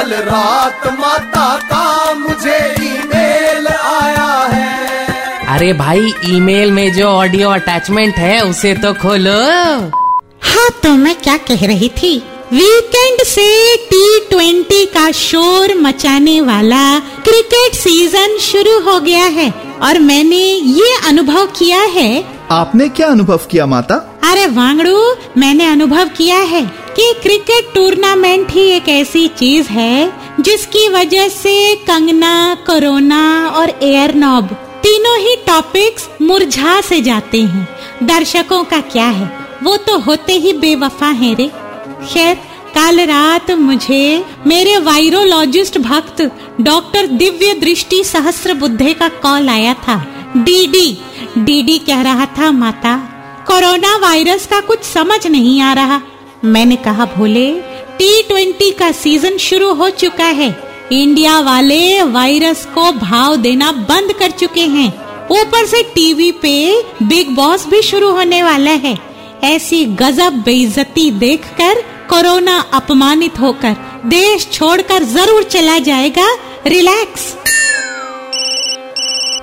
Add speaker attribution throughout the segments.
Speaker 1: कल रात माता का मुझे ईमेल आया है।
Speaker 2: अरे भाई ईमेल में जो ऑडियो अटैचमेंट है उसे तो खोलो।
Speaker 3: हाँ तो मैं क्या कह रही थी? वीकेंड से टी ट्वेंटी का शोर मचाने वाला क्रिकेट सीज़न शुरू हो गया है और मैंने ये अनुभव किया है।
Speaker 4: आपने क्या अनुभव किया माता?
Speaker 3: अरे वांगड़ू मैंने अनुभव किया है। कि क्रिकेट टूर्नामेंट ही एक ऐसी चीज़ है जिसकी वजह से कंगना, कोरोना और एयर नॉब तीनों ही टॉपिक्स मुरझा से जाते हैं। दर्शकों का क्या है? वो तो होते ही बेवफा हैं रे। खैर, कल रात मुझे मेरे वायरोलॉजिस्ट भक्त डॉक्टर दिव्य दृष्टि सहस्त्र बुद्धे का कॉल आया था। डीडी डीडी कह रहा था, माता, कोरोना वायरस का कुछ समझ नहीं आ रहा। मैंने कहा, भोले टी ट्वेंटी का सीज़न शुरू हो चुका है। इंडिया वाले वायरस को भाव देना बंद कर चुके हैं। ऊपर से टीवी पे बिग बॉस भी शुरू होने वाला है। ऐसी गजब बेइज्जती देखकर, कोरोना अपमानित होकर, देश छोड़कर ज़रूर चला जाएगा। रिलैक्स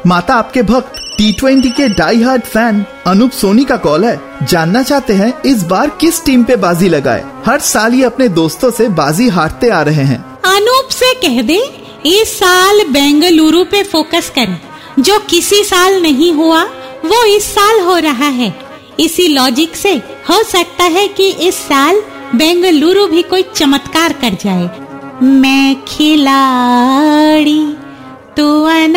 Speaker 4: माता, आपके भक्त टी ट्वेंटी के die hard fan Anoop Soni का कॉल है। जानना चाहते हैं, इस बार किस टीम पे बाजी लगाए? हर साल ये अपने दोस्तों से बाजी हारते आ रहे हैं।
Speaker 3: अनूप से कह दे, इस साल बेंगलुरु पे फोकस करें। जो किसी साल नहीं हुआ, वो इस साल हो रहा है। इसी लॉजिक से हो सकता है कि इस साल बेंगलुरु भी कोई चमत्कार कर जाए। मैं खिलाड़ी, तू अनाड़ी